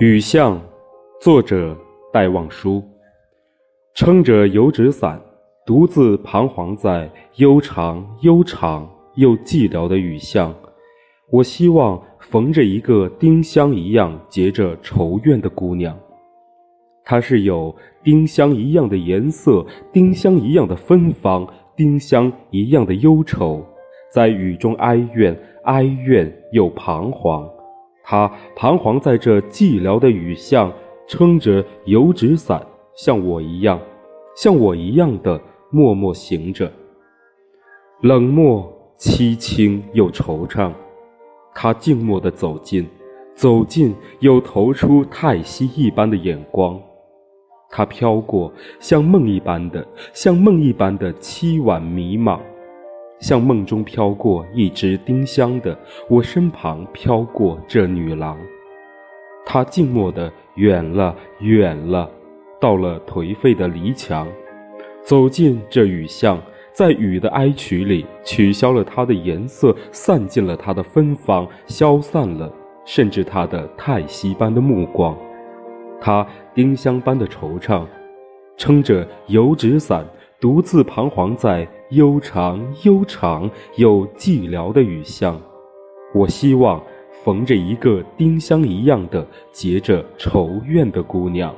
雨巷，作者戴望舒。撑着油纸伞，独自彷徨在悠长、悠长又寂寥的雨巷。我希望逢着一个丁香一样结着愁怨的姑娘。她是有丁香一样的颜色，丁香一样的芬芳，丁香一样的忧愁，在雨中哀怨，哀怨又彷徨。他彷徨在这寂寥的雨巷，撑着油纸伞，像我一样，像我一样的默默行着。冷漠、凄清又惆怅。他静默地走近，走近又投出叹息一般的眼光。他飘过，像梦一般的，像梦一般的凄婉迷茫。像梦中飘过一只丁香的，我身旁飘过这女郎，她静默的远了远了，到了颓废的篱墙，走进这雨巷，在雨的哀曲里取消了它的颜色，散尽了它的芬芳，消散了，甚至它的叹息般的目光，她丁香般的惆怅，撑着油纸伞。独自彷徨在悠长、悠长又寂寥的雨巷，我希望逢着一个丁香一样的结着愁怨的姑娘。